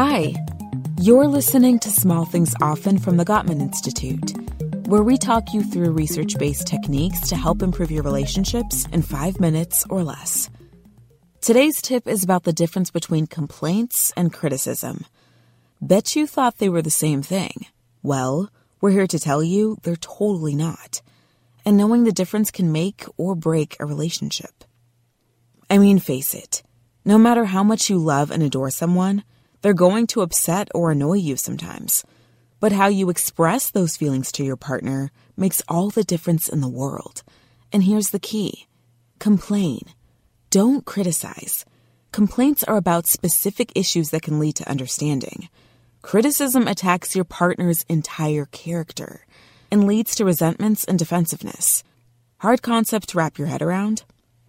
Hi, you're listening to Small Things Often from the Gottman Institute, where we talk you through research based techniques to help improve your relationships in five minutes or less. Today's tip is about the difference between complaints and criticism. Bet you thought they were the same thing. Well, we're here to tell you they're totally not. And knowing the difference can make or break a relationship. I mean, face it, no matter how much you love and adore someone, they're going to upset or annoy you sometimes. But how you express those feelings to your partner makes all the difference in the world. And here's the key complain. Don't criticize. Complaints are about specific issues that can lead to understanding. Criticism attacks your partner's entire character and leads to resentments and defensiveness. Hard concept to wrap your head around?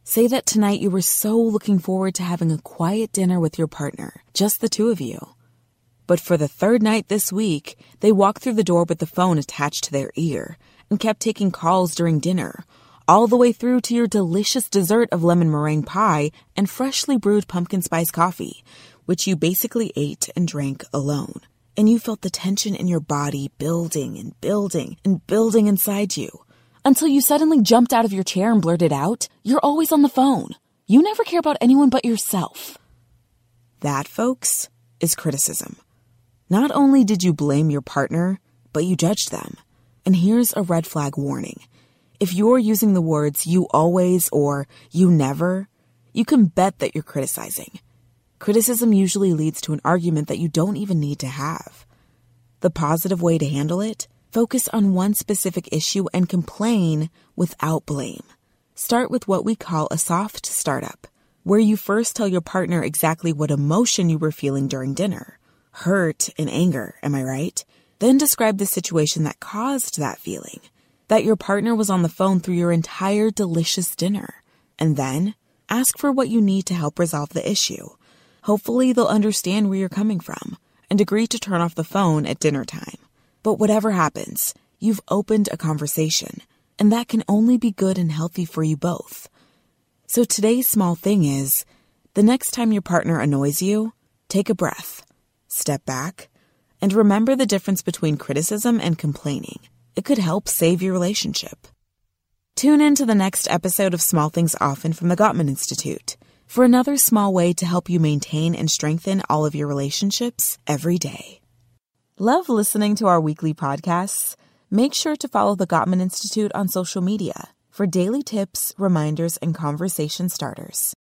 Say that tonight you were so looking forward to having a quiet dinner with your partner, just the two of you. But for the third night this week, they walked through the door with the phone attached to their ear and kept taking calls during dinner, all the way through to your delicious dessert of lemon meringue pie and freshly brewed pumpkin spice coffee, which you basically ate and drank alone. And you felt the tension in your body building and building and building inside you until you suddenly jumped out of your chair and blurted out, You're always on the phone. You never care about anyone but yourself. That, folks, is criticism. Not only did you blame your partner, but you judged them. And here's a red flag warning. If you're using the words you always or you never, you can bet that you're criticizing. Criticism usually leads to an argument that you don't even need to have. The positive way to handle it Focus on one specific issue and complain without blame. Start with what we call a soft startup, where you first tell your partner exactly what emotion you were feeling during dinner hurt and anger, am I right? Then describe the situation that caused that feeling. That your partner was on the phone through your entire delicious dinner. And then ask for what you need to help resolve the issue. Hopefully, they'll understand where you're coming from and agree to turn off the phone at dinner time. But whatever happens, you've opened a conversation, and that can only be good and healthy for you both. So today's small thing is the next time your partner annoys you, take a breath, step back, and remember the difference between criticism and complaining. It could help save your relationship. Tune in to the next episode of Small Things Often from the Gottman Institute for another small way to help you maintain and strengthen all of your relationships every day. Love listening to our weekly podcasts? Make sure to follow the Gottman Institute on social media for daily tips, reminders, and conversation starters.